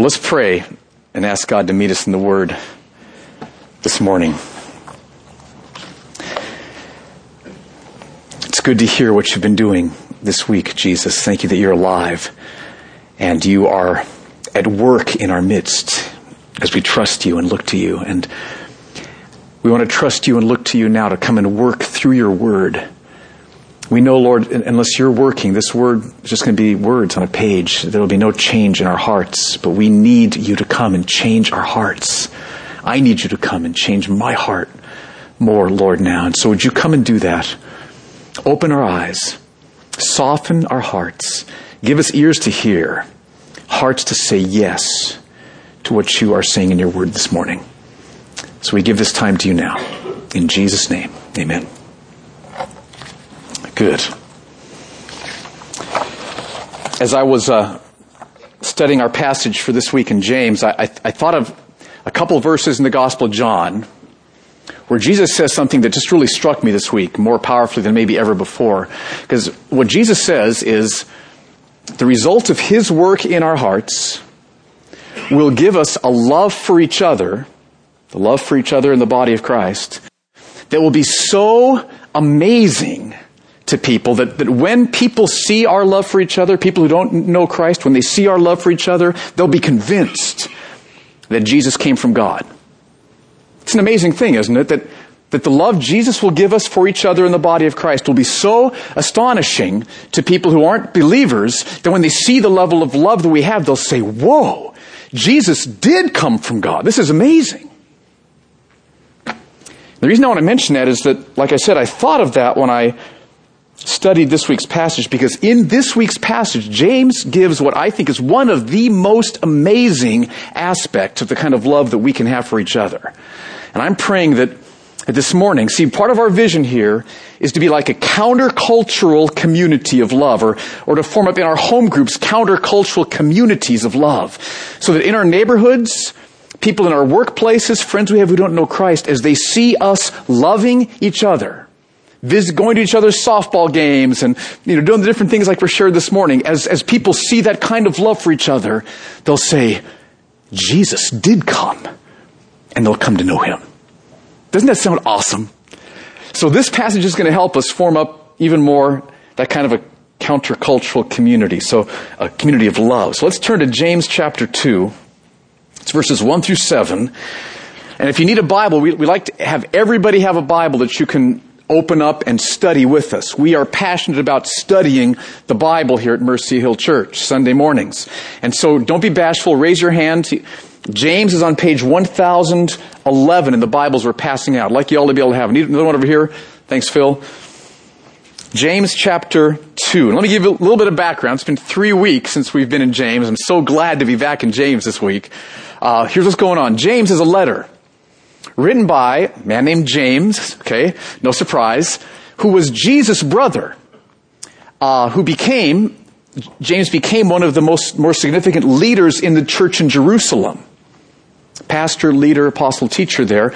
Let's pray and ask God to meet us in the Word this morning. It's good to hear what you've been doing this week, Jesus. Thank you that you're alive and you are at work in our midst as we trust you and look to you. And we want to trust you and look to you now to come and work through your word. We know, Lord, unless you're working, this word is just going to be words on a page. There will be no change in our hearts, but we need you to come and change our hearts. I need you to come and change my heart more, Lord, now. And so would you come and do that? Open our eyes, soften our hearts, give us ears to hear, hearts to say yes to what you are saying in your word this morning. So we give this time to you now. In Jesus' name, amen. Good. As I was uh, studying our passage for this week in James, I, I, I thought of a couple of verses in the Gospel of John where Jesus says something that just really struck me this week, more powerfully than maybe ever before. Because what Jesus says is the result of his work in our hearts will give us a love for each other, the love for each other in the body of Christ, that will be so amazing to people that, that when people see our love for each other, people who don't know Christ, when they see our love for each other, they'll be convinced that Jesus came from God. It's an amazing thing, isn't it? That, that the love Jesus will give us for each other in the body of Christ will be so astonishing to people who aren't believers that when they see the level of love that we have, they'll say, whoa, Jesus did come from God. This is amazing. The reason I want to mention that is that, like I said, I thought of that when I studied this week's passage because in this week's passage, James gives what I think is one of the most amazing aspects of the kind of love that we can have for each other. And I'm praying that this morning, see, part of our vision here is to be like a countercultural community of love, or, or to form up in our home groups countercultural communities of love. So that in our neighborhoods, people in our workplaces, friends we have who don't know Christ, as they see us loving each other, visit, going to each other's softball games and, you know, doing the different things like we shared this morning, as, as people see that kind of love for each other, they'll say, Jesus did come, and they'll come to know him. Doesn't that sound awesome? So this passage is going to help us form up even more that kind of a countercultural community. So a community of love. So let's turn to James chapter 2. It's verses 1 through 7. And if you need a Bible, we, we like to have everybody have a Bible that you can open up and study with us. We are passionate about studying the Bible here at Mercy Hill Church Sunday mornings. And so don't be bashful. Raise your hand. James is on page 1011 in the Bibles we're passing out. I'd like you all to be able to have. Another one over here. Thanks, Phil. James chapter 2. And let me give you a little bit of background. It's been three weeks since we've been in James. I'm so glad to be back in James this week. Uh, here's what's going on. James is a letter written by a man named James, okay, no surprise, who was Jesus' brother, uh, who became, James became one of the most, more significant leaders in the church in Jerusalem pastor, leader, apostle, teacher there.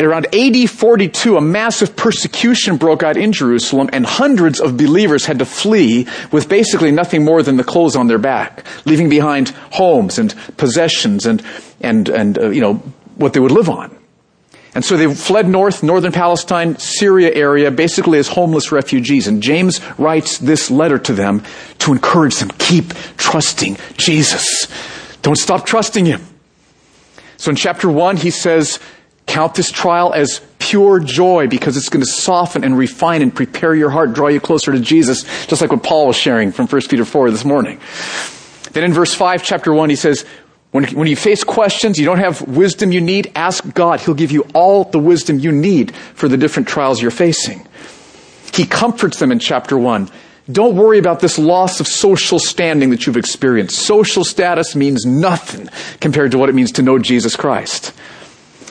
Around AD 42, a massive persecution broke out in Jerusalem and hundreds of believers had to flee with basically nothing more than the clothes on their back, leaving behind homes and possessions and, and, and, uh, you know, what they would live on. And so they fled north, northern Palestine, Syria area, basically as homeless refugees. And James writes this letter to them to encourage them, keep trusting Jesus. Don't stop trusting Him. So in chapter one, he says, count this trial as pure joy because it's going to soften and refine and prepare your heart, draw you closer to Jesus, just like what Paul was sharing from 1 Peter 4 this morning. Then in verse 5, chapter 1, he says, when, when you face questions, you don't have wisdom you need, ask God. He'll give you all the wisdom you need for the different trials you're facing. He comforts them in chapter 1 don't worry about this loss of social standing that you've experienced. Social status means nothing compared to what it means to know Jesus Christ.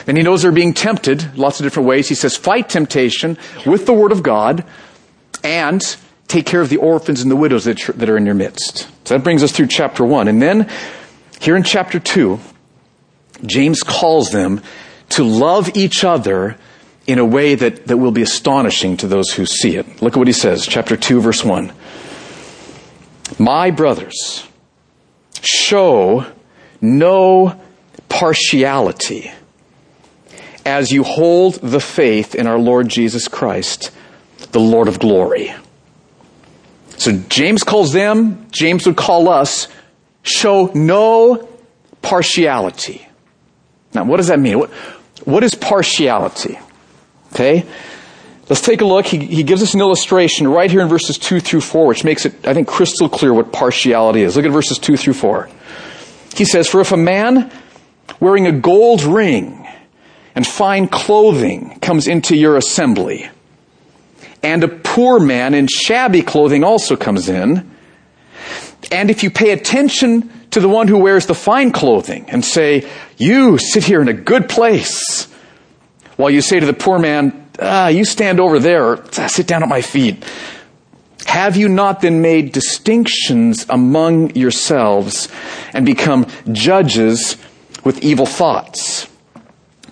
And he knows they're being tempted lots of different ways. He says, fight temptation with the word of God and take care of the orphans and the widows that, that are in your midst. So that brings us through chapter one. And then here in chapter two, James calls them to love each other in a way that, that will be astonishing to those who see it. Look at what he says, chapter 2, verse 1. My brothers, show no partiality as you hold the faith in our Lord Jesus Christ, the Lord of glory. So James calls them, James would call us, show no partiality. Now, what does that mean? What, what is partiality? Okay? Let's take a look. He, he gives us an illustration right here in verses 2 through 4, which makes it, I think, crystal clear what partiality is. Look at verses 2 through 4. He says, For if a man wearing a gold ring and fine clothing comes into your assembly, and a poor man in shabby clothing also comes in, and if you pay attention to the one who wears the fine clothing and say, You sit here in a good place, while you say to the poor man, ah, You stand over there, or ah, sit down at my feet. Have you not then made distinctions among yourselves and become judges with evil thoughts?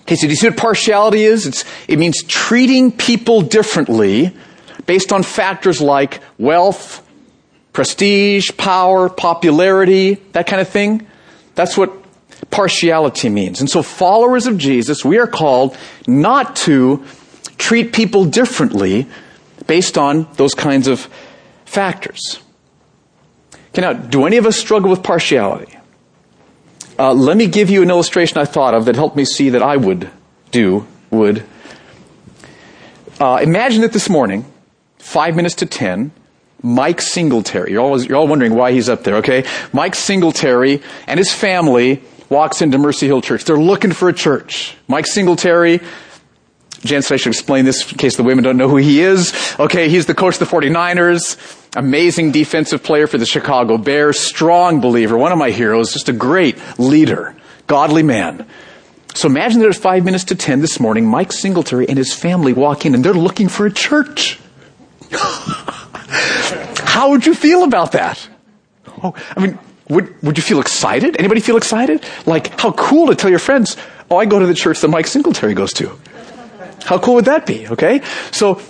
Okay, so do you see what partiality is? It's, it means treating people differently based on factors like wealth, prestige, power, popularity, that kind of thing. That's what partiality means. And so followers of Jesus, we are called not to treat people differently based on those kinds of factors. Okay, now, do any of us struggle with partiality? Uh, let me give you an illustration I thought of that helped me see that I would do, would. Uh, imagine that this morning, five minutes to ten, Mike Singletary. You're all, you're all wondering why he's up there, okay? Mike Singletary and his family walks into Mercy Hill Church. They're looking for a church. Mike Singletary, Jan said I should explain this in case the women don't know who he is. Okay, he's the coach of the 49ers, amazing defensive player for the Chicago Bears, strong believer, one of my heroes, just a great leader, godly man. So imagine at five minutes to ten this morning, Mike Singletary and his family walk in and they're looking for a church. How would you feel about that? Oh, I mean, would, would you feel excited? Anybody feel excited? Like, how cool to tell your friends, oh, I go to the church that Mike Singletary goes to. How cool would that be? Okay? So,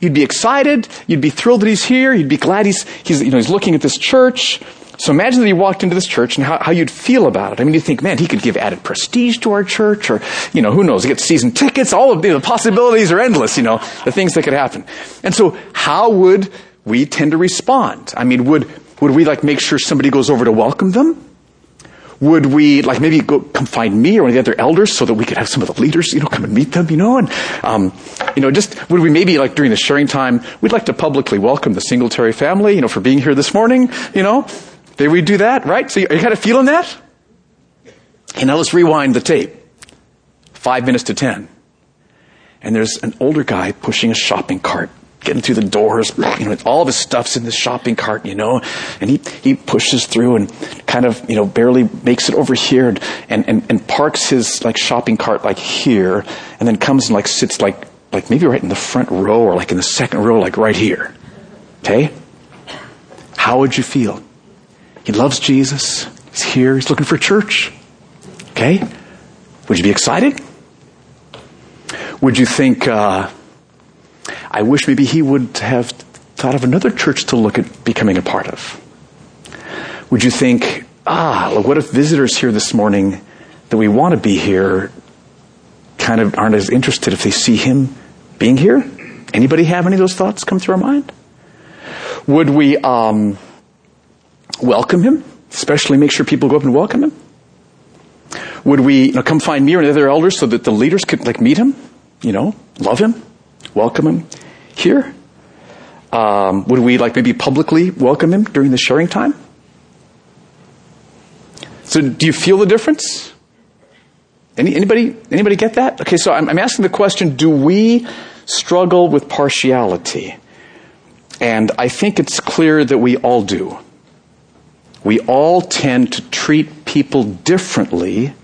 you'd be excited, you'd be thrilled that he's here, you'd be glad he's, he's, you know, he's looking at this church. So imagine that he walked into this church and how, how you'd feel about it. I mean, you think, man, he could give added prestige to our church or, you know, who knows, get season tickets, all of the possibilities are endless, you know, the things that could happen. And so how would we tend to respond. I mean, would, would we like make sure somebody goes over to welcome them? Would we like maybe go come find me or one of the other elders so that we could have some of the leaders, you know, come and meet them, you know, and um, you know, just would we maybe like during the sharing time, we'd like to publicly welcome the Singletary family, you know, for being here this morning, you know, did we do that, right? So are you kind of feeling that? And now let's rewind the tape. Five minutes to ten, and there's an older guy pushing a shopping cart getting through the doors, you know, all of his stuff's in the shopping cart, you know, and he, he pushes through and kind of, you know, barely makes it over here and, and, and, and parks his like shopping cart like here and then comes and like sits like, like maybe right in the front row or like in the second row, like right here. Okay? How would you feel? He loves Jesus. He's here. He's looking for church. Okay? Would you be excited? Would you think, uh, I wish maybe he would have thought of another church to look at becoming a part of. Would you think, ah, what if visitors here this morning that we want to be here kind of aren't as interested if they see him being here? Anybody have any of those thoughts come through our mind? Would we um, welcome him, especially make sure people go up and welcome him? Would we you know, come find me or the other elders so that the leaders could like meet him, you know, love him? Welcome him here? Um, would we like maybe publicly welcome him during the sharing time? So, do you feel the difference? Any, anybody, anybody get that? Okay, so I'm, I'm asking the question: Do we struggle with partiality? And I think it's clear that we all do. We all tend to treat people differently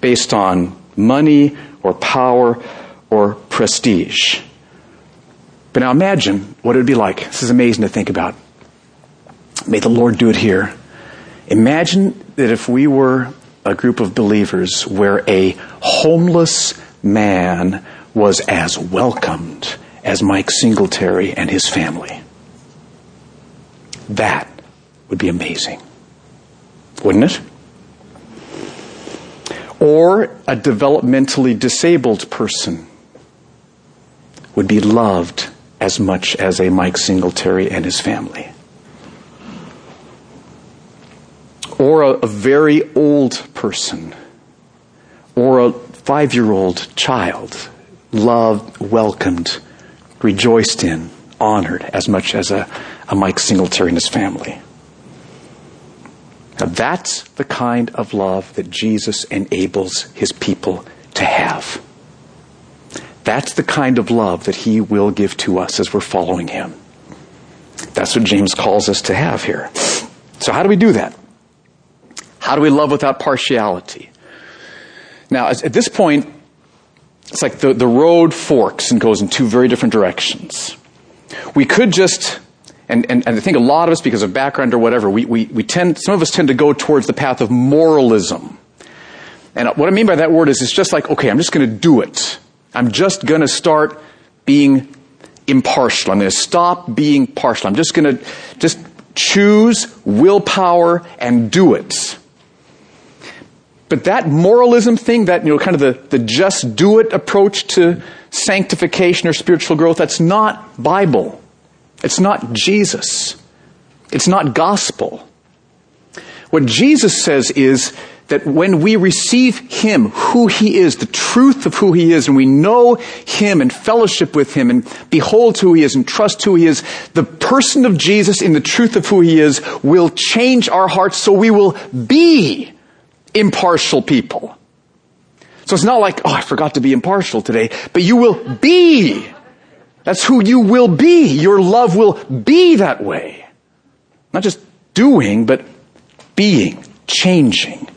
based on money or power or prestige. But now imagine what it would be like. This is amazing to think about. May the Lord do it here. Imagine that if we were a group of believers where a homeless man was as welcomed as Mike Singletary and his family. That would be amazing. Wouldn't it? or a developmentally disabled person would be loved as much as a Mike Singletary and his family. Or a, a very old person, or a five year old child, loved, welcomed, rejoiced in, honored as much as a, a Mike Singletary and his family. Now that's the kind of love that Jesus enables his people to have. That's the kind of love that he will give to us as we're following him. That's what James calls us to have here. So how do we do that? How do we love without partiality? Now, at this point, it's like the, the road forks and goes in two very different directions. We could just, and, and, and I think a lot of us, because of background or whatever, we, we, we tend, some of us tend to go towards the path of moralism. And what I mean by that word is it's just like, okay, I'm just going to do it. I'm just going to start being impartial. I'm going to stop being partial. I'm just going to just choose willpower and do it. But that moralism thing, that, you know, kind of the, the just do it approach to sanctification or spiritual growth, that's not Bible. It's not Jesus. It's not gospel. What Jesus says is, that when we receive Him, who He is, the truth of who He is, and we know Him and fellowship with Him and behold who He is and trust who He is, the person of Jesus in the truth of who He is will change our hearts so we will be impartial people. So it's not like, oh, I forgot to be impartial today, but you will be. That's who you will be. Your love will be that way. Not just doing, but being, changing.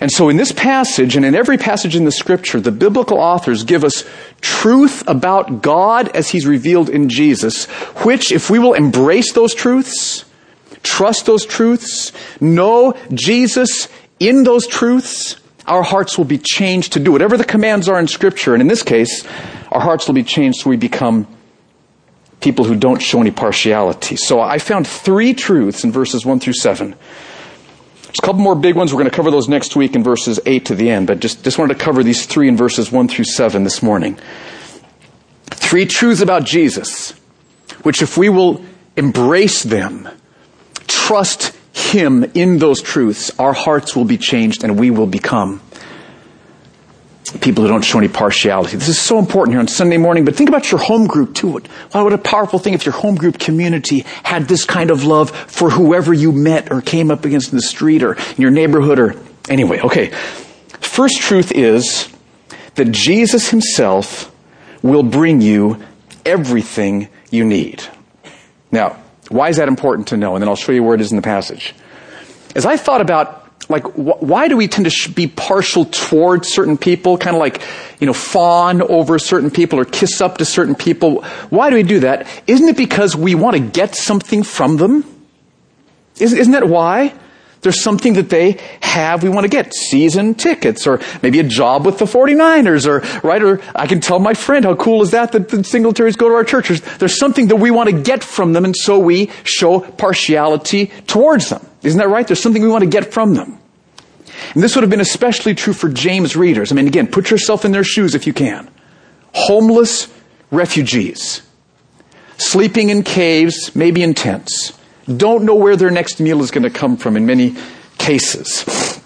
And so in this passage and in every passage in the scripture, the biblical authors give us truth about God as he's revealed in Jesus, which if we will embrace those truths, trust those truths, know Jesus in those truths, our hearts will be changed to do whatever the commands are in scripture. And in this case, our hearts will be changed so we become people who don't show any partiality. So I found three truths in verses 1 through 7 there's a couple more big ones. We're going to cover those next week in verses 8 to the end, but just, just wanted to cover these three in verses 1 through 7 this morning. Three truths about Jesus, which if we will embrace them, trust Him in those truths, our hearts will be changed and we will become people who don't show any partiality. This is so important here on Sunday morning, but think about your home group too. Wow, what a powerful thing if your home group community had this kind of love for whoever you met or came up against in the street or in your neighborhood or anyway. Okay. First truth is that Jesus himself will bring you everything you need. Now, why is that important to know? And then I'll show you where it is in the passage. As I thought about like wh- why do we tend to sh- be partial towards certain people? Kind of like you know fawn over certain people or kiss up to certain people. Why do we do that? Isn't it because we want to get something from them? Isn't, isn't that why there's something that they have we want to get. Season tickets or maybe a job with the 49ers or right or i can tell my friend how cool is that that the singletaries go to our church there's, there's something that we want to get from them and so we show partiality towards them. Isn't that right? There's something we want to get from them. And this would have been especially true for james readers. I mean again put yourself in their shoes if you can. Homeless refugees sleeping in caves maybe in tents don't know where their next meal is going to come from in many cases.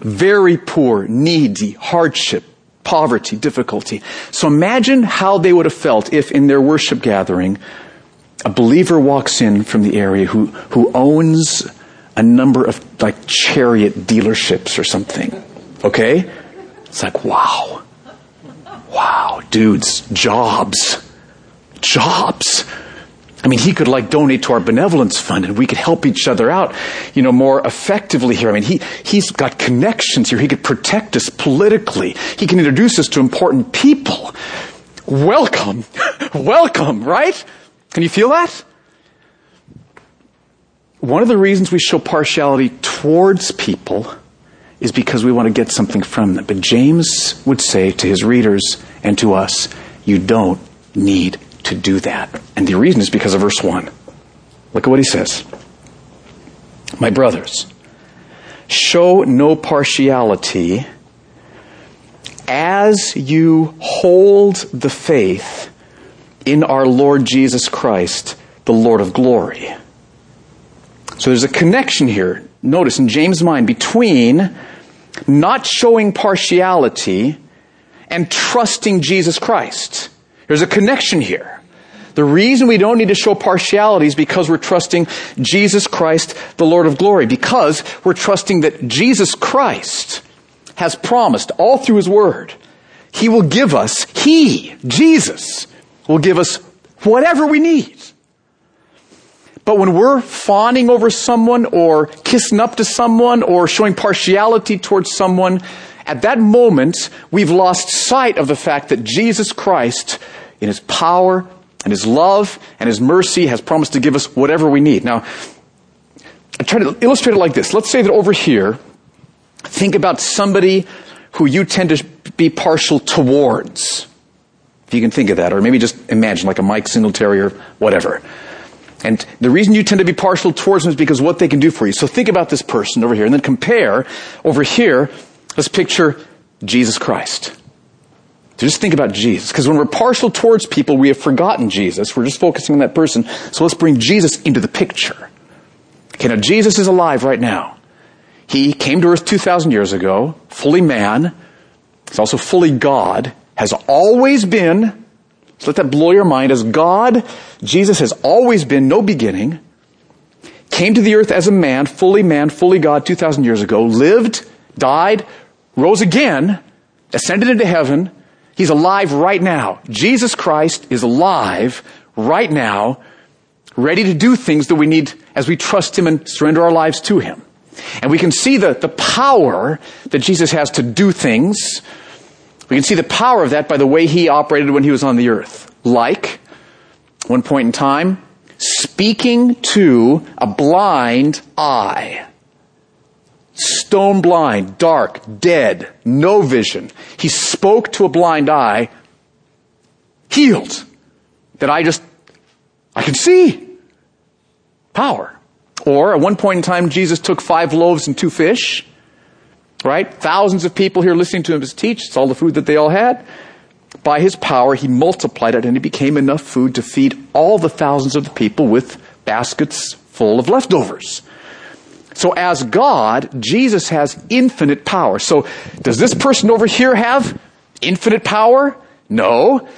Very poor, needy, hardship, poverty, difficulty. So imagine how they would have felt if in their worship gathering, a believer walks in from the area who, who owns a number of like chariot dealerships or something. Okay? It's like, wow. Wow, dudes, jobs. Jobs. I mean, he could like donate to our benevolence fund and we could help each other out, you know, more effectively here. I mean, he, he's got connections here. He could protect us politically. He can introduce us to important people. Welcome. Welcome, right? Can you feel that? One of the reasons we show partiality towards people is because we want to get something from them. But James would say to his readers and to us, you don't need to do that. And the reason is because of verse 1. Look at what he says. My brothers, show no partiality as you hold the faith in our Lord Jesus Christ, the Lord of glory. So there's a connection here, notice in James' mind, between not showing partiality and trusting Jesus Christ. There's a connection here. The reason we don't need to show partiality is because we're trusting Jesus Christ, the Lord of glory, because we're trusting that Jesus Christ has promised all through His Word, He will give us, He, Jesus, will give us whatever we need. But when we're fawning over someone or kissing up to someone or showing partiality towards someone, at that moment, we've lost sight of the fact that Jesus Christ, in His power and His love and His mercy, has promised to give us whatever we need. Now, I try to illustrate it like this. Let's say that over here, think about somebody who you tend to be partial towards. If you can think of that, or maybe just imagine like a Mike Singletary or whatever. And the reason you tend to be partial towards them is because what they can do for you. So think about this person over here and then compare over here. Let's picture Jesus Christ. So just think about Jesus. Because when we're partial towards people, we have forgotten Jesus. We're just focusing on that person. So let's bring Jesus into the picture. Okay, now Jesus is alive right now. He came to earth 2,000 years ago, fully man. He's also fully God, has always been, so let that blow your mind. As God, Jesus has always been, no beginning, came to the earth as a man, fully man, fully God, 2,000 years ago, lived, died, rose again, ascended into heaven. He's alive right now. Jesus Christ is alive right now, ready to do things that we need as we trust Him and surrender our lives to Him. And we can see the, the power that Jesus has to do things we can see the power of that by the way he operated when he was on the earth. Like, one point in time, speaking to a blind eye. Stone blind, dark, dead, no vision. He spoke to a blind eye, healed. That I just, I can see. Power. Or at one point in time, Jesus took five loaves and two fish Right? Thousands of people here listening to him teach. It's all the food that they all had. By his power, he multiplied it and it became enough food to feed all the thousands of the people with baskets full of leftovers. So as God, Jesus has infinite power. So does this person over here have infinite power? No.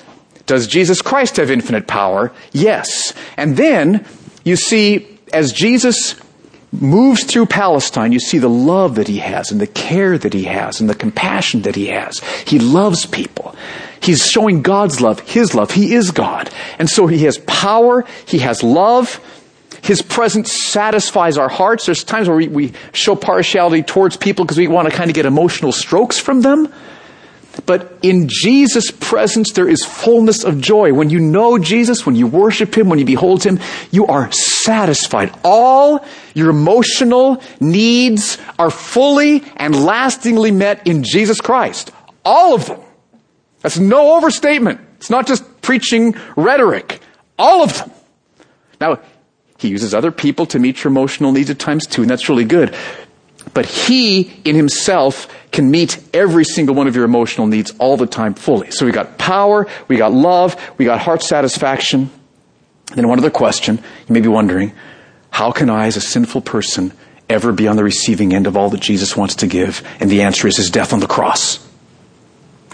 Does Jesus Christ have infinite power? Yes. And then you see, as Jesus moves through Palestine, you see the love that he has and the care that he has and the compassion that he has. He loves people. He's showing God's love, his love. He is God. And so he has power, he has love. His presence satisfies our hearts. There's times where we, we show partiality towards people because we want to kind of get emotional strokes from them. But in Jesus' presence, there is fullness of joy. When you know Jesus, when you worship Him, when you behold Him, you are satisfied. All your emotional needs are fully and lastingly met in Jesus Christ. All of them. That's no overstatement. It's not just preaching rhetoric. All of them. Now, He uses other people to meet your emotional needs at times too, and that's really good. But He, in Himself, can meet every single one of your emotional needs all the time fully. So we got power, we got love, we got heart satisfaction. And then one other question, you may be wondering, how can I, as a sinful person, ever be on the receiving end of all that Jesus wants to give? And the answer is his death on the cross.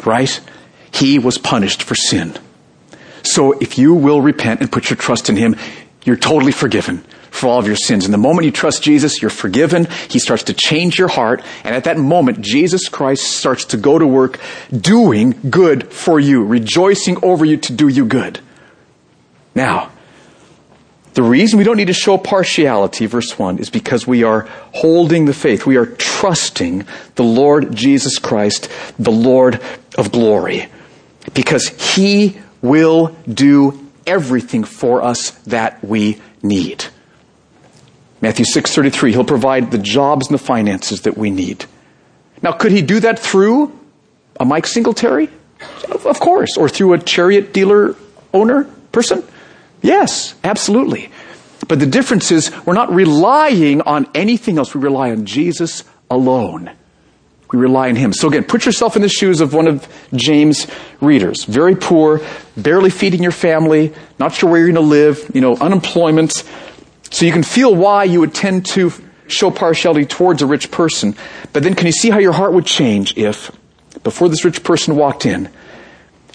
Right? He was punished for sin. So if you will repent and put your trust in him, you're totally forgiven for all of your sins. And the moment you trust Jesus, you're forgiven. He starts to change your heart. And at that moment, Jesus Christ starts to go to work doing good for you, rejoicing over you to do you good. Now, the reason we don't need to show partiality, verse 1, is because we are holding the faith. We are trusting the Lord Jesus Christ, the Lord of glory. Because He will do everything for us that we need. Matthew 6:33, he'll provide the jobs and the finances that we need. Now, could he do that through a Mike Singletary? Of course. Or through a chariot dealer owner person? Yes, absolutely. But the difference is we're not relying on anything else. We rely on Jesus alone. We rely on Him. So again, put yourself in the shoes of one of James' readers. Very poor, barely feeding your family, not sure where you're going to live, you know, unemployment. So you can feel why you would tend to show partiality towards a rich person. But then can you see how your heart would change if, before this rich person walked in,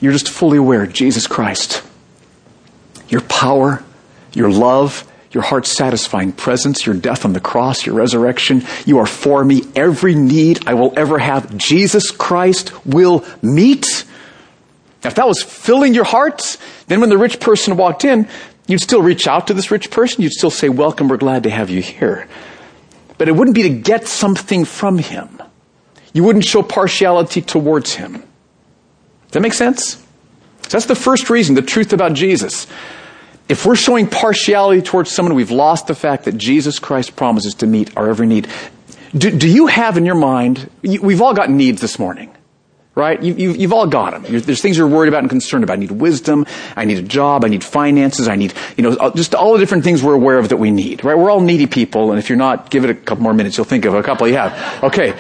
you're just fully aware, Jesus Christ, your power, your love, your heart satisfying presence, your death on the cross, your resurrection. You are for me. Every need I will ever have, Jesus Christ will meet. Now, if that was filling your heart, then when the rich person walked in, you'd still reach out to this rich person. You'd still say, welcome, we're glad to have you here. But it wouldn't be to get something from him. You wouldn't show partiality towards him. Does that make sense? So that's the first reason, the truth about Jesus. If we're showing partiality towards someone, we've lost the fact that Jesus Christ promises to meet our every need. Do, do you have in your mind, you, we've all got needs this morning right? You, have all got them. You're, there's things you're worried about and concerned about. I need wisdom. I need a job. I need finances. I need, you know, just all the different things we're aware of that we need, right? We're all needy people, and if you're not, give it a couple more minutes. You'll think of a couple you have. Okay.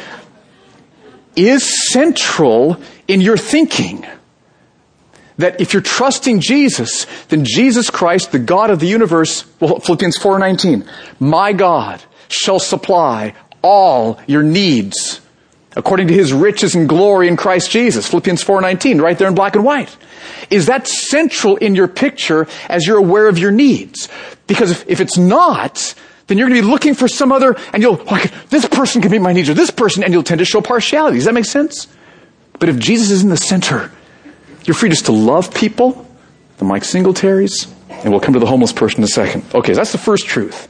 Is central in your thinking that if you're trusting Jesus, then Jesus Christ, the God of the universe, well, Philippians 4:19, my God shall supply all your needs according to his riches and glory in Christ Jesus. Philippians 4:19, right there in black and white. Is that central in your picture as you're aware of your needs? Because if, if it's not, then you're going to be looking for some other, and you'll, like, this person can meet my needs, or this person, and you'll tend to show partiality. Does that make sense? But if Jesus is in the center, you're free just to love people, the Mike Singletaries, and we'll come to the homeless person in a second. Okay, that's the first truth.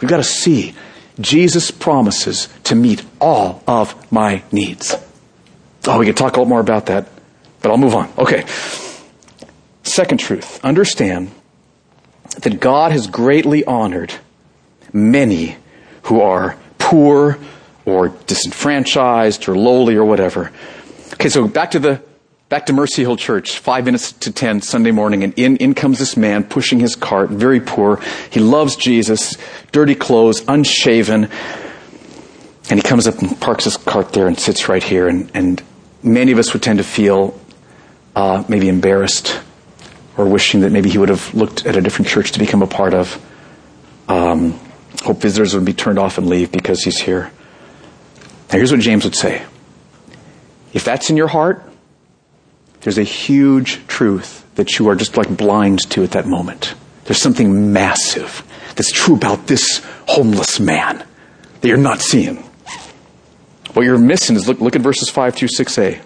We've got to see Jesus promises to meet all of my needs. Oh, we could talk a lot more about that, but I'll move on. Okay. Second truth. Understand that God has greatly honored many who are poor or disenfranchised or lowly or whatever. Okay, so back to the back to Mercy Hill Church, five minutes to ten Sunday morning, and in, in comes this man pushing his cart, very poor. He loves Jesus, dirty clothes, unshaven. And he comes up and parks his cart there and sits right here. And, and many of us would tend to feel uh, maybe embarrassed or wishing that maybe he would have looked at a different church to become a part of. Um, hope visitors would be turned off and leave because he's here. Now, here's what James would say If that's in your heart, there's a huge truth that you are just like blind to at that moment. There's something massive that's true about this homeless man that you're not seeing. What you're missing is look, look at verses 5 through 6a.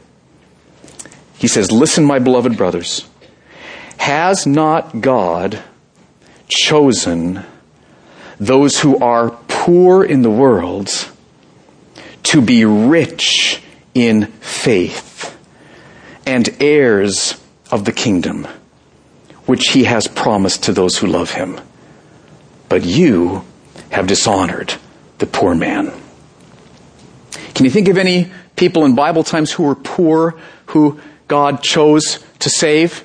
He says, Listen, my beloved brothers, has not God chosen those who are poor in the world to be rich in faith and heirs of the kingdom, which he has promised to those who love him. But you have dishonored the poor man. Can you think of any people in Bible times who were poor, who God chose to save?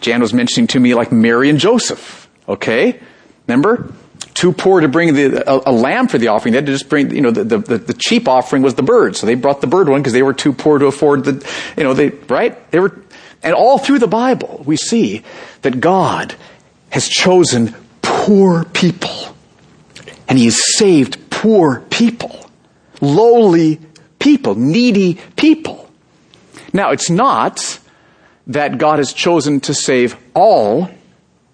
Jan was mentioning to me like Mary and Joseph. Okay? Remember? Too poor to bring the, a, a, lamb for the offering. They had to just bring, you know, the, the, the cheap offering was the bird. So they brought the bird one because they were too poor to afford the, you know, they, right? They were, and all through the Bible, we see that God has chosen poor people. And He has saved poor people. Lowly people. Needy people. Now, it's not that God has chosen to save all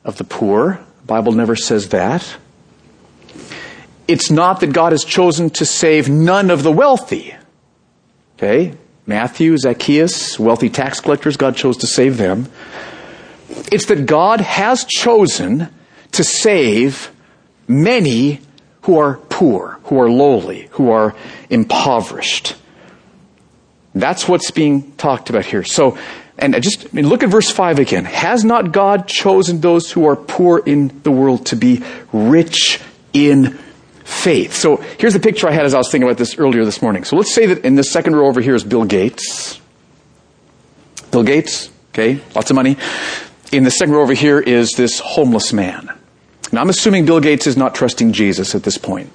of the poor. The Bible never says that it's not that God has chosen to save none of the wealthy. Okay? Matthew, Zacchaeus, wealthy tax collectors, God chose to save them. It's that God has chosen to save many who are poor, who are lowly, who are impoverished. That's what's being talked about here. So, and just I mean, look at verse 5 again. Has not God chosen those who are poor in the world to be rich in faith. So here's the picture I had as I was thinking about this earlier this morning. So let's say that in the second row over here is Bill Gates. Bill Gates, okay, lots of money. In the second row over here is this homeless man. Now I'm assuming Bill Gates is not trusting Jesus at this point.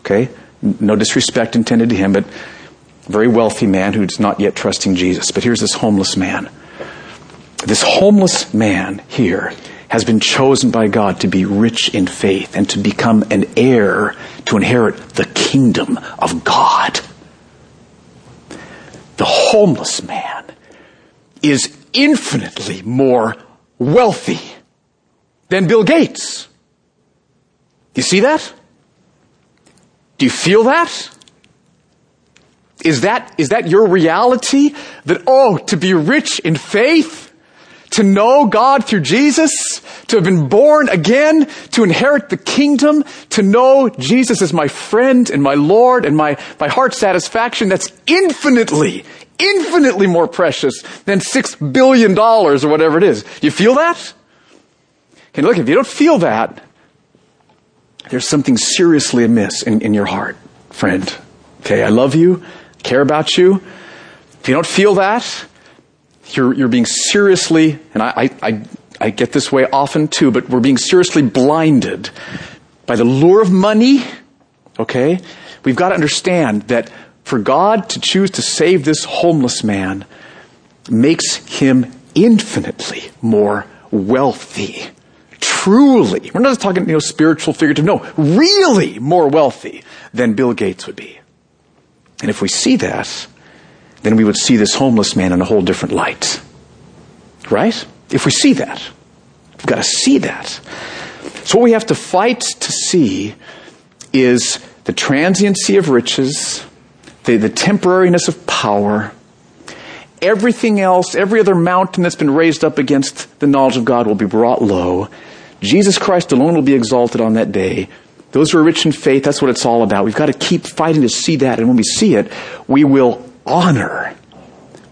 Okay? No disrespect intended to him, but very wealthy man who's not yet trusting Jesus. But here's this homeless man. This homeless man here has been chosen by God to be rich in faith and to become an heir to inherit the kingdom of God. The homeless man is infinitely more wealthy than Bill Gates. You see that? Do you feel that? Is that, is that your reality? That, oh, to be rich in faith? To know God through Jesus, to have been born again, to inherit the kingdom, to know Jesus as my friend and my Lord and my, my heart satisfaction, that's infinitely, infinitely more precious than six billion dollars or whatever it is. You feel that? Okay, look, if you don't feel that, there's something seriously amiss in, in your heart, friend. Okay, I love you, care about you. If you don't feel that, you're, you're being seriously, and I, I, I get this way often too, but we're being seriously blinded by the lure of money. Okay? We've got to understand that for God to choose to save this homeless man makes him infinitely more wealthy. Truly. We're not talking, you know, spiritual, figurative. No, really more wealthy than Bill Gates would be. And if we see that, then we would see this homeless man in a whole different light. Right? If we see that, we've got to see that. So what we have to fight to see is the transiency of riches, the, the temporariness of power, everything else, every other mountain that's been raised up against the knowledge of God will be brought low. Jesus Christ alone will be exalted on that day. Those who are rich in faith, that's what it's all about. We've got to keep fighting to see that. And when we see it, we will honor.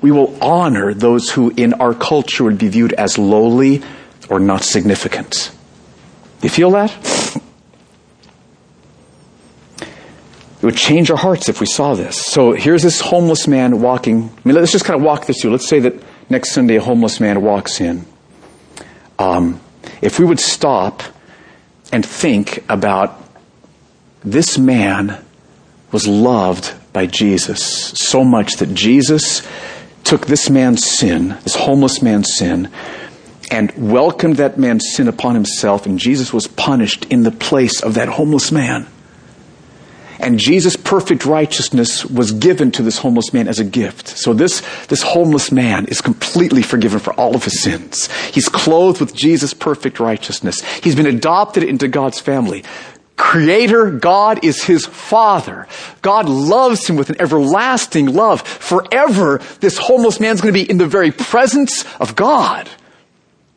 We will honor those who in our culture would be viewed as lowly or not significant. You feel that? It would change our hearts if we saw this. So here's this homeless man walking. I mean, let's just kind of walk this through. Let's say that next Sunday a homeless man walks in. Um, if we would stop and think about this man was loved by Jesus so much that Jesus took this man's sin, this homeless man's sin, and welcomed that man's sin upon himself, and Jesus was punished in the place of that homeless man. And Jesus' perfect righteousness was given to this homeless man as a gift. So this, this homeless man is completely forgiven for all of his sins. He's clothed with Jesus' perfect righteousness. He's been adopted into God's family. Creator, God is his father. God loves him with an everlasting love. Forever, this homeless man's going to be in the very presence of God.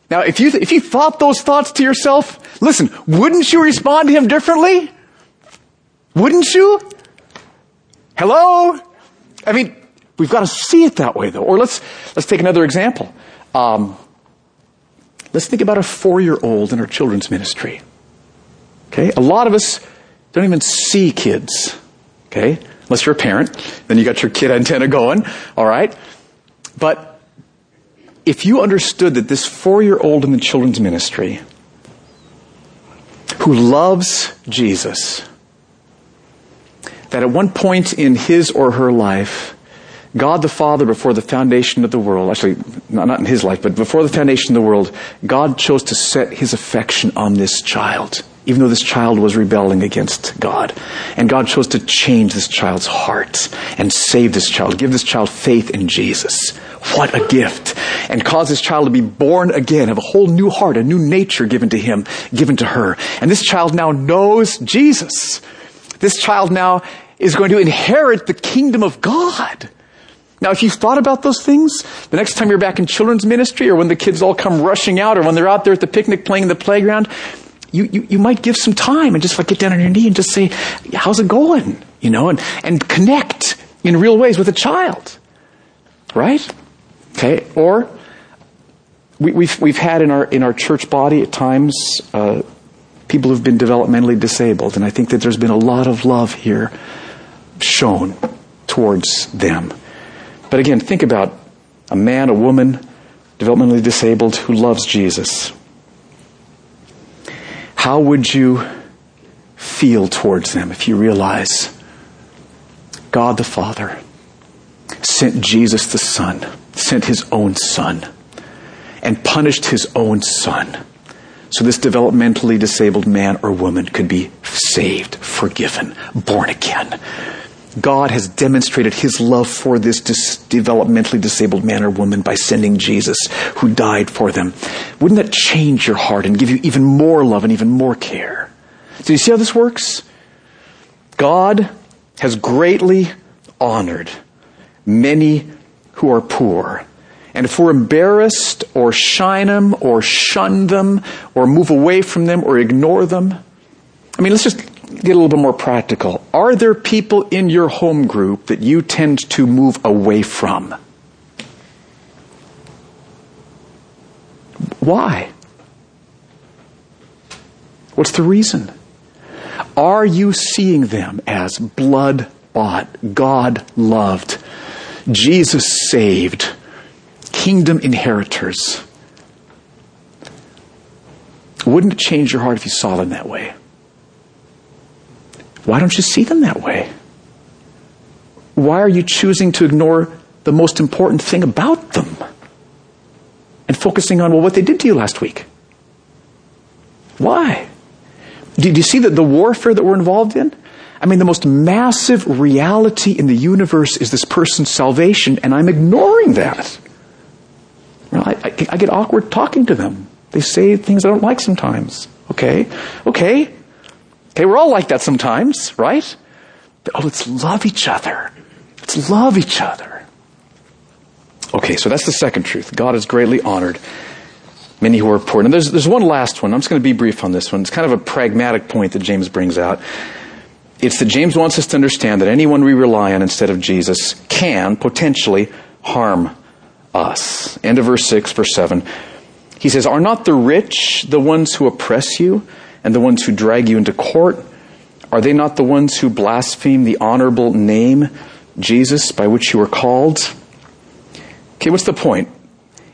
Now, if you, if you thought those thoughts to yourself, listen, wouldn't you respond to him differently? Wouldn't you? Hello? I mean, we've got to see it that way though. Or let's, let's take another example. Um, let's think about a four-year-old in our children's ministry. Okay? A lot of us don't even see kids. Okay? Unless you're a parent, then you got your kid antenna going. All right? But if you understood that this four year old in the children's ministry who loves Jesus, that at one point in his or her life, God the Father, before the foundation of the world, actually, not in his life, but before the foundation of the world, God chose to set his affection on this child even though this child was rebelling against God. And God chose to change this child's heart and save this child, give this child faith in Jesus. What a gift. And cause this child to be born again, have a whole new heart, a new nature given to him, given to her. And this child now knows Jesus. This child now is going to inherit the kingdom of God. Now, if you've thought about those things, the next time you're back in children's ministry or when the kids all come rushing out or when they're out there at the picnic playing in the playground, you, you, you might give some time and just like get down on your knee and just say, how's it going? You know, and, and connect in real ways with a child. Right? Okay. Or we, have we've, we've had in our, in our church body at times, uh, people who've been developmentally disabled. And I think that there's been a lot of love here shown towards them. But again, think about a man, a woman, developmentally disabled who loves Jesus how would you feel towards them if you realize God the Father sent Jesus the Son, sent his own Son, and punished his own Son. So this developmentally disabled man or woman could be saved, forgiven, born again. God has demonstrated his love for this dis- developmentally disabled man or woman by sending Jesus who died for them. Wouldn't that change your heart and give you even more love and even more care? So you see how this works? God has greatly honored many who are poor. And if we're embarrassed or shine them or shun them or move away from them or ignore them, I mean, let's just get a little bit more practical. Are there people in your home group that you tend to move away from? Why? What's the reason? Are you seeing them as blood bought, God loved, Jesus saved, kingdom inheritors? Wouldn't it change your heart if you saw them that way? Why don't you see them that way? Why are you choosing to ignore the most important thing about them and focusing on, well, what they did to you last week? Why? Do you see that the warfare that we're involved in? I mean, the most massive reality in the universe is this person's salvation, and I'm ignoring that. Well, I, I, I get awkward talking to them. They say things I don't like sometimes. Okay? Okay? Okay, we're all like that sometimes, right? Oh, let's love each other. Let's love each other. Okay, so that's the second truth. God is greatly honored many who are poor. And there's, there's one last one. I'm just going to be brief on this one. It's kind of a pragmatic point that James brings out. It's that James wants us to understand that anyone we rely on instead of Jesus can potentially harm us. End of verse 6, verse 7. He says, Are not the rich the ones who oppress you and the ones who drag you into court? Are they not the ones who blaspheme the honorable name, Jesus, by which you were called? Okay, what's the point?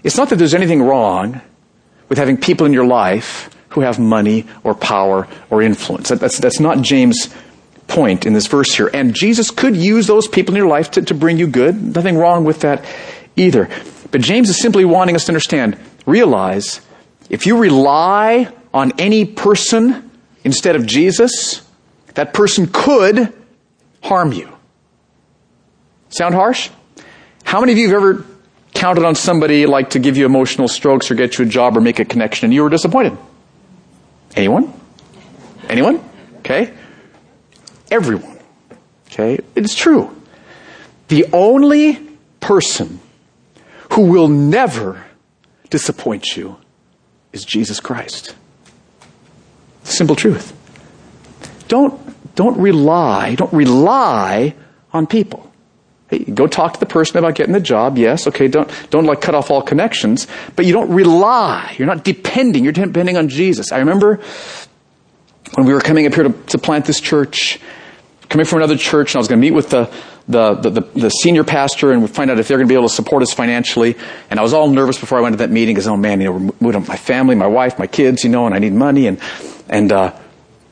It's not that there's anything wrong with having people in your life who have money or power or influence. That's, that's not James' point in this verse here. And Jesus could use those people in your life to, to bring you good. Nothing wrong with that either. But James is simply wanting us to understand, realize, if you rely on any person instead of Jesus, that person could harm you. Sound harsh? How many of you have ever counted on somebody like to give you emotional strokes or get you a job or make a connection and you were disappointed? Anyone? Anyone? Okay. Everyone. Okay. It's true. The only person who will never disappoint you is Jesus Christ. Simple truth. Don't, don't rely, don't rely on people. Hey, go talk to the person about getting the job. Yes, okay, don't, don't like cut off all connections, but you don't rely. You're not depending. You're depending on Jesus. I remember when we were coming up here to, to plant this church, coming from another church, and I was going to meet with the, the, the, the, senior pastor and find out if they're going to be able to support us financially. And I was all nervous before I went to that meeting because, oh man, you know, we're moving my family, my wife, my kids, you know, and I need money. And, and, uh,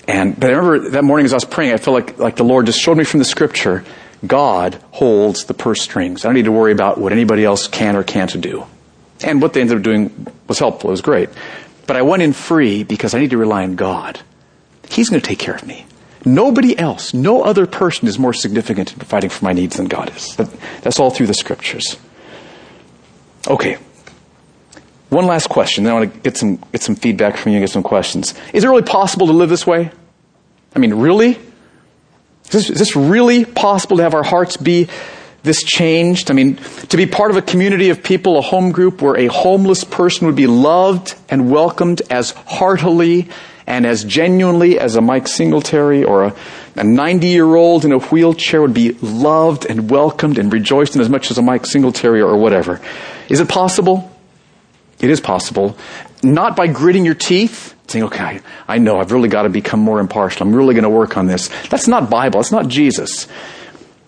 and, but I remember that morning as I was praying, I felt like, like the Lord just showed me from the scripture God holds the purse strings. I don't need to worry about what anybody else can or can't do. And what they ended up doing was helpful. It was great. But I went in free because I need to rely on God. He's going to take care of me. Nobody else, no other person is more significant in providing for my needs than God is. That's all through the scriptures. Okay. One last question. Then I want to get some, get some feedback from you and get some questions. Is it really possible to live this way? I mean, really? Is this, is this really possible to have our hearts be this changed? I mean, to be part of a community of people, a home group where a homeless person would be loved and welcomed as heartily and as genuinely as a Mike Singletary or a 90 year old in a wheelchair would be loved and welcomed and rejoiced in as much as a Mike Singletary or whatever. Is it possible? It is possible. Not by gritting your teeth, saying, okay, I know I've really got to become more impartial. I'm really going to work on this. That's not Bible. It's not Jesus.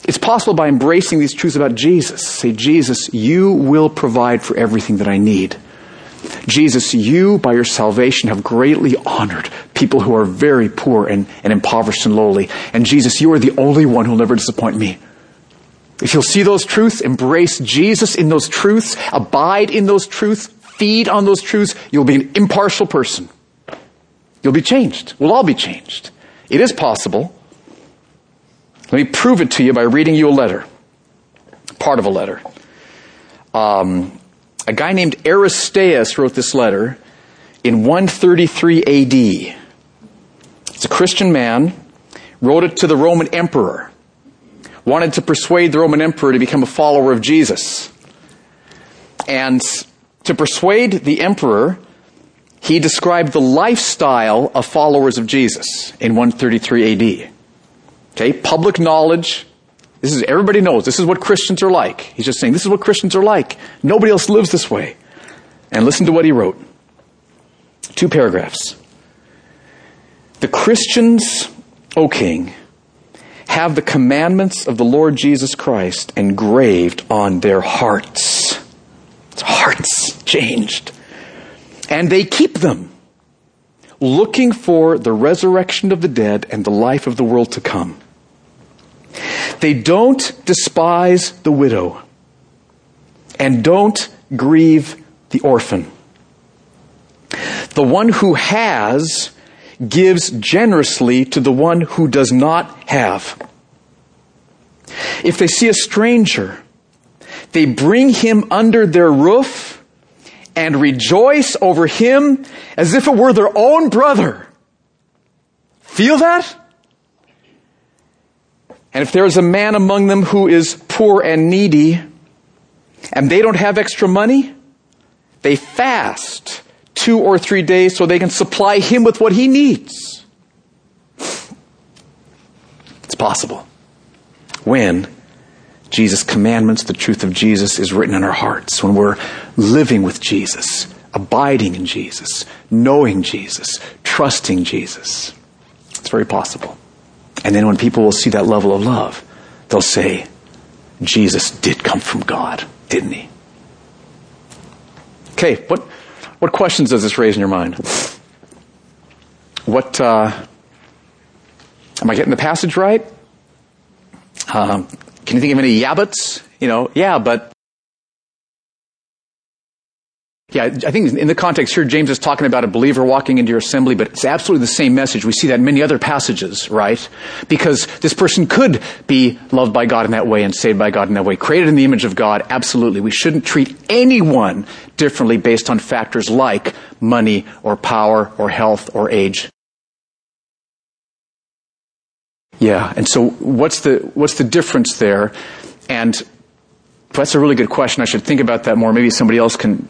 It's possible by embracing these truths about Jesus. Say, Jesus, you will provide for everything that I need. Jesus, you, by your salvation, have greatly honored people who are very poor and, and impoverished and lowly. And Jesus, you are the only one who will never disappoint me. If you'll see those truths, embrace Jesus in those truths, abide in those truths, feed on those truths, you'll be an impartial person. You'll be changed. We'll all be changed. It is possible. Let me prove it to you by reading you a letter. Part of a letter. Um, a guy named Aristides wrote this letter in 133 AD. It's a Christian man, wrote it to the Roman emperor, wanted to persuade the Roman emperor to become a follower of Jesus. And to persuade the emperor, he described the lifestyle of followers of Jesus in 133 AD. Okay, public knowledge. This is, everybody knows, this is what Christians are like. He's just saying, this is what Christians are like. Nobody else lives this way. And listen to what he wrote. Two paragraphs. The Christians, O King, have the commandments of the Lord Jesus Christ engraved on their hearts. Hearts changed. And they keep them, looking for the resurrection of the dead and the life of the world to come. They don't despise the widow and don't grieve the orphan. The one who has gives generously to the one who does not have. If they see a stranger, they bring him under their roof and rejoice over him as if it were their own brother. Feel that? And if there is a man among them who is poor and needy, and they don't have extra money, they fast two or three days so they can supply him with what he needs. It's possible. When Jesus' commandments, the truth of Jesus is written in our hearts, when we're living with Jesus, abiding in Jesus, knowing Jesus, trusting Jesus. It's very possible. And then when people will see that level of love, they'll say, Jesus did come from God, didn't he? Okay, what, what questions does this raise in your mind? What, uh, am I getting the passage right? Um, can you think of any yeah buts? You know, yeah, but yeah, I think in the context here, James is talking about a believer walking into your assembly, but it's absolutely the same message. We see that in many other passages, right? Because this person could be loved by God in that way and saved by God in that way, created in the image of God. Absolutely. We shouldn't treat anyone differently based on factors like money or power or health or age. Yeah, and so what's the, what's the difference there? And that's a really good question. I should think about that more. Maybe somebody else can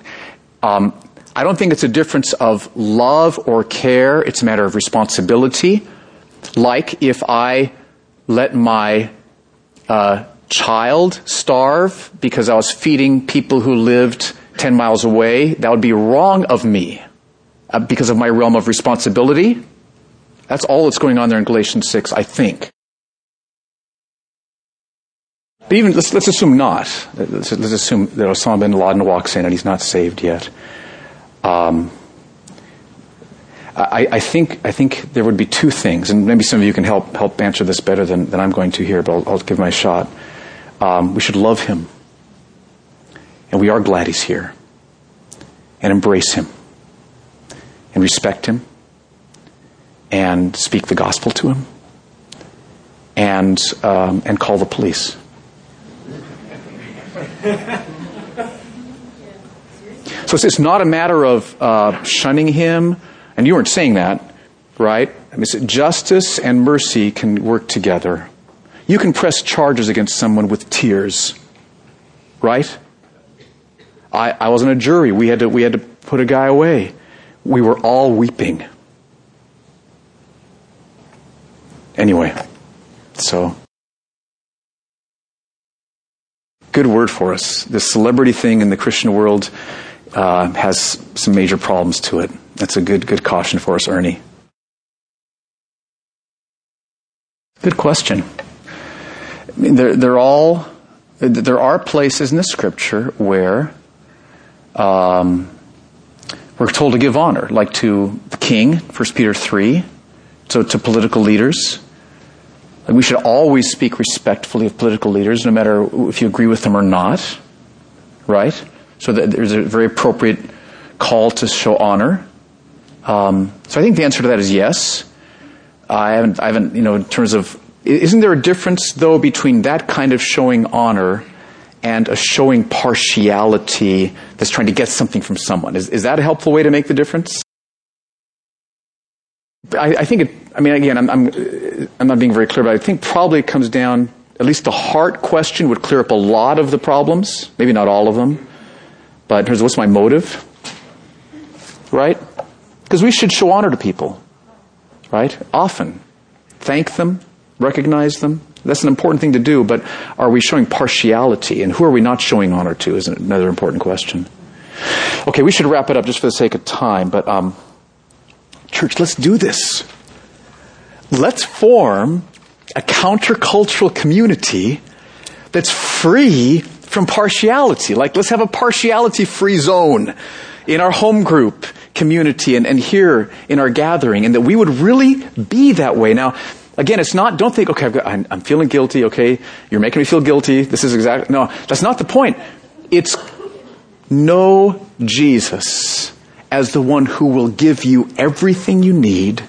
um, I don't think it's a difference of love or care. It's a matter of responsibility. Like if I let my uh, child starve because I was feeding people who lived 10 miles away, that would be wrong of me uh, because of my realm of responsibility. That's all that's going on there in Galatians 6, I think. But even, let's, let's assume not. Let's, let's assume that Osama bin Laden walks in and he's not saved yet. Um, I, I, think I think there would be two things, and maybe some of you can help help answer this better than, than I'm going to here, but I'll, I'll give my shot. Um, we should love him, and we are glad he's here, and embrace him, and respect him, and speak the gospel to him, and um, and call the police. So it's not a matter of uh, shunning him, and you weren't saying that, right? I mean, justice and mercy can work together. You can press charges against someone with tears, right? I, I was in a jury. We had to we had to put a guy away. We were all weeping. Anyway, so good word for us. This celebrity thing in the Christian world uh, has some major problems to it. That's a good good caution for us, Ernie. Good question. I mean, they're, they're all there are places in the scripture where um, we're told to give honor, like to the king, 1 Peter 3, so to political leaders. We should always speak respectfully of political leaders, no matter if you agree with them or not. Right? So there's a very appropriate call to show honor. Um, so I think the answer to that is yes. I haven't, I haven't, you know, in terms of, isn't there a difference though between that kind of showing honor and a showing partiality that's trying to get something from someone? Is, is that a helpful way to make the difference? I, I think it, I mean, again, I'm, I'm, I'm not being very clear, but I think probably it comes down, at least the heart question would clear up a lot of the problems, maybe not all of them, but in terms of what's my motive, right? Because we should show honor to people, right? Often. Thank them, recognize them. That's an important thing to do, but are we showing partiality? And who are we not showing honor to is another important question. Okay, we should wrap it up just for the sake of time, but um, church, let's do this. Let's form a countercultural community that's free from partiality. Like, let's have a partiality free zone in our home group community and, and here in our gathering, and that we would really be that way. Now, again, it's not, don't think, okay, I'm, I'm feeling guilty, okay, you're making me feel guilty, this is exactly, no, that's not the point. It's know Jesus as the one who will give you everything you need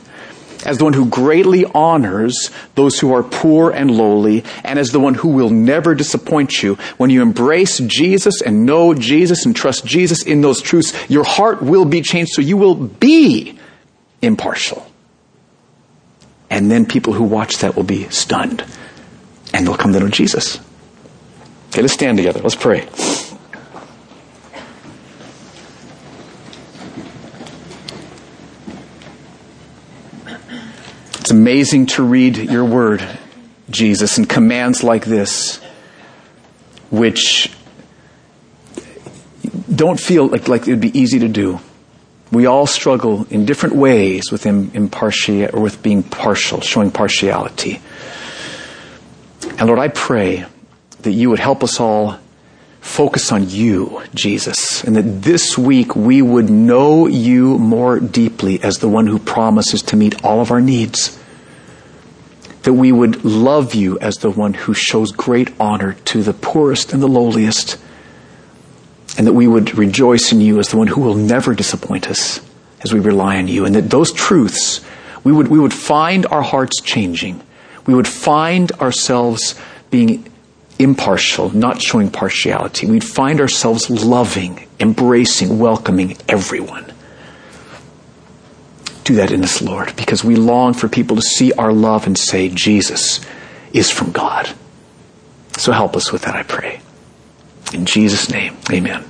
as the one who greatly honors those who are poor and lowly, and as the one who will never disappoint you. When you embrace Jesus and know Jesus and trust Jesus in those truths, your heart will be changed so you will be impartial. And then people who watch that will be stunned and they'll come to know Jesus. Okay, let's stand together. Let's pray. It's amazing to read your word, Jesus, and commands like this, which don't feel like, like it would be easy to do. We all struggle in different ways with impartial or with being partial, showing partiality. And Lord, I pray that you would help us all focus on you, Jesus, and that this week we would know you more deeply as the one who promises to meet all of our needs. That we would love you as the one who shows great honor to the poorest and the lowliest. And that we would rejoice in you as the one who will never disappoint us as we rely on you. And that those truths, we would, we would find our hearts changing. We would find ourselves being impartial, not showing partiality. We'd find ourselves loving, embracing, welcoming everyone. Do that in us, Lord, because we long for people to see our love and say, Jesus is from God. So help us with that, I pray. In Jesus' name, amen.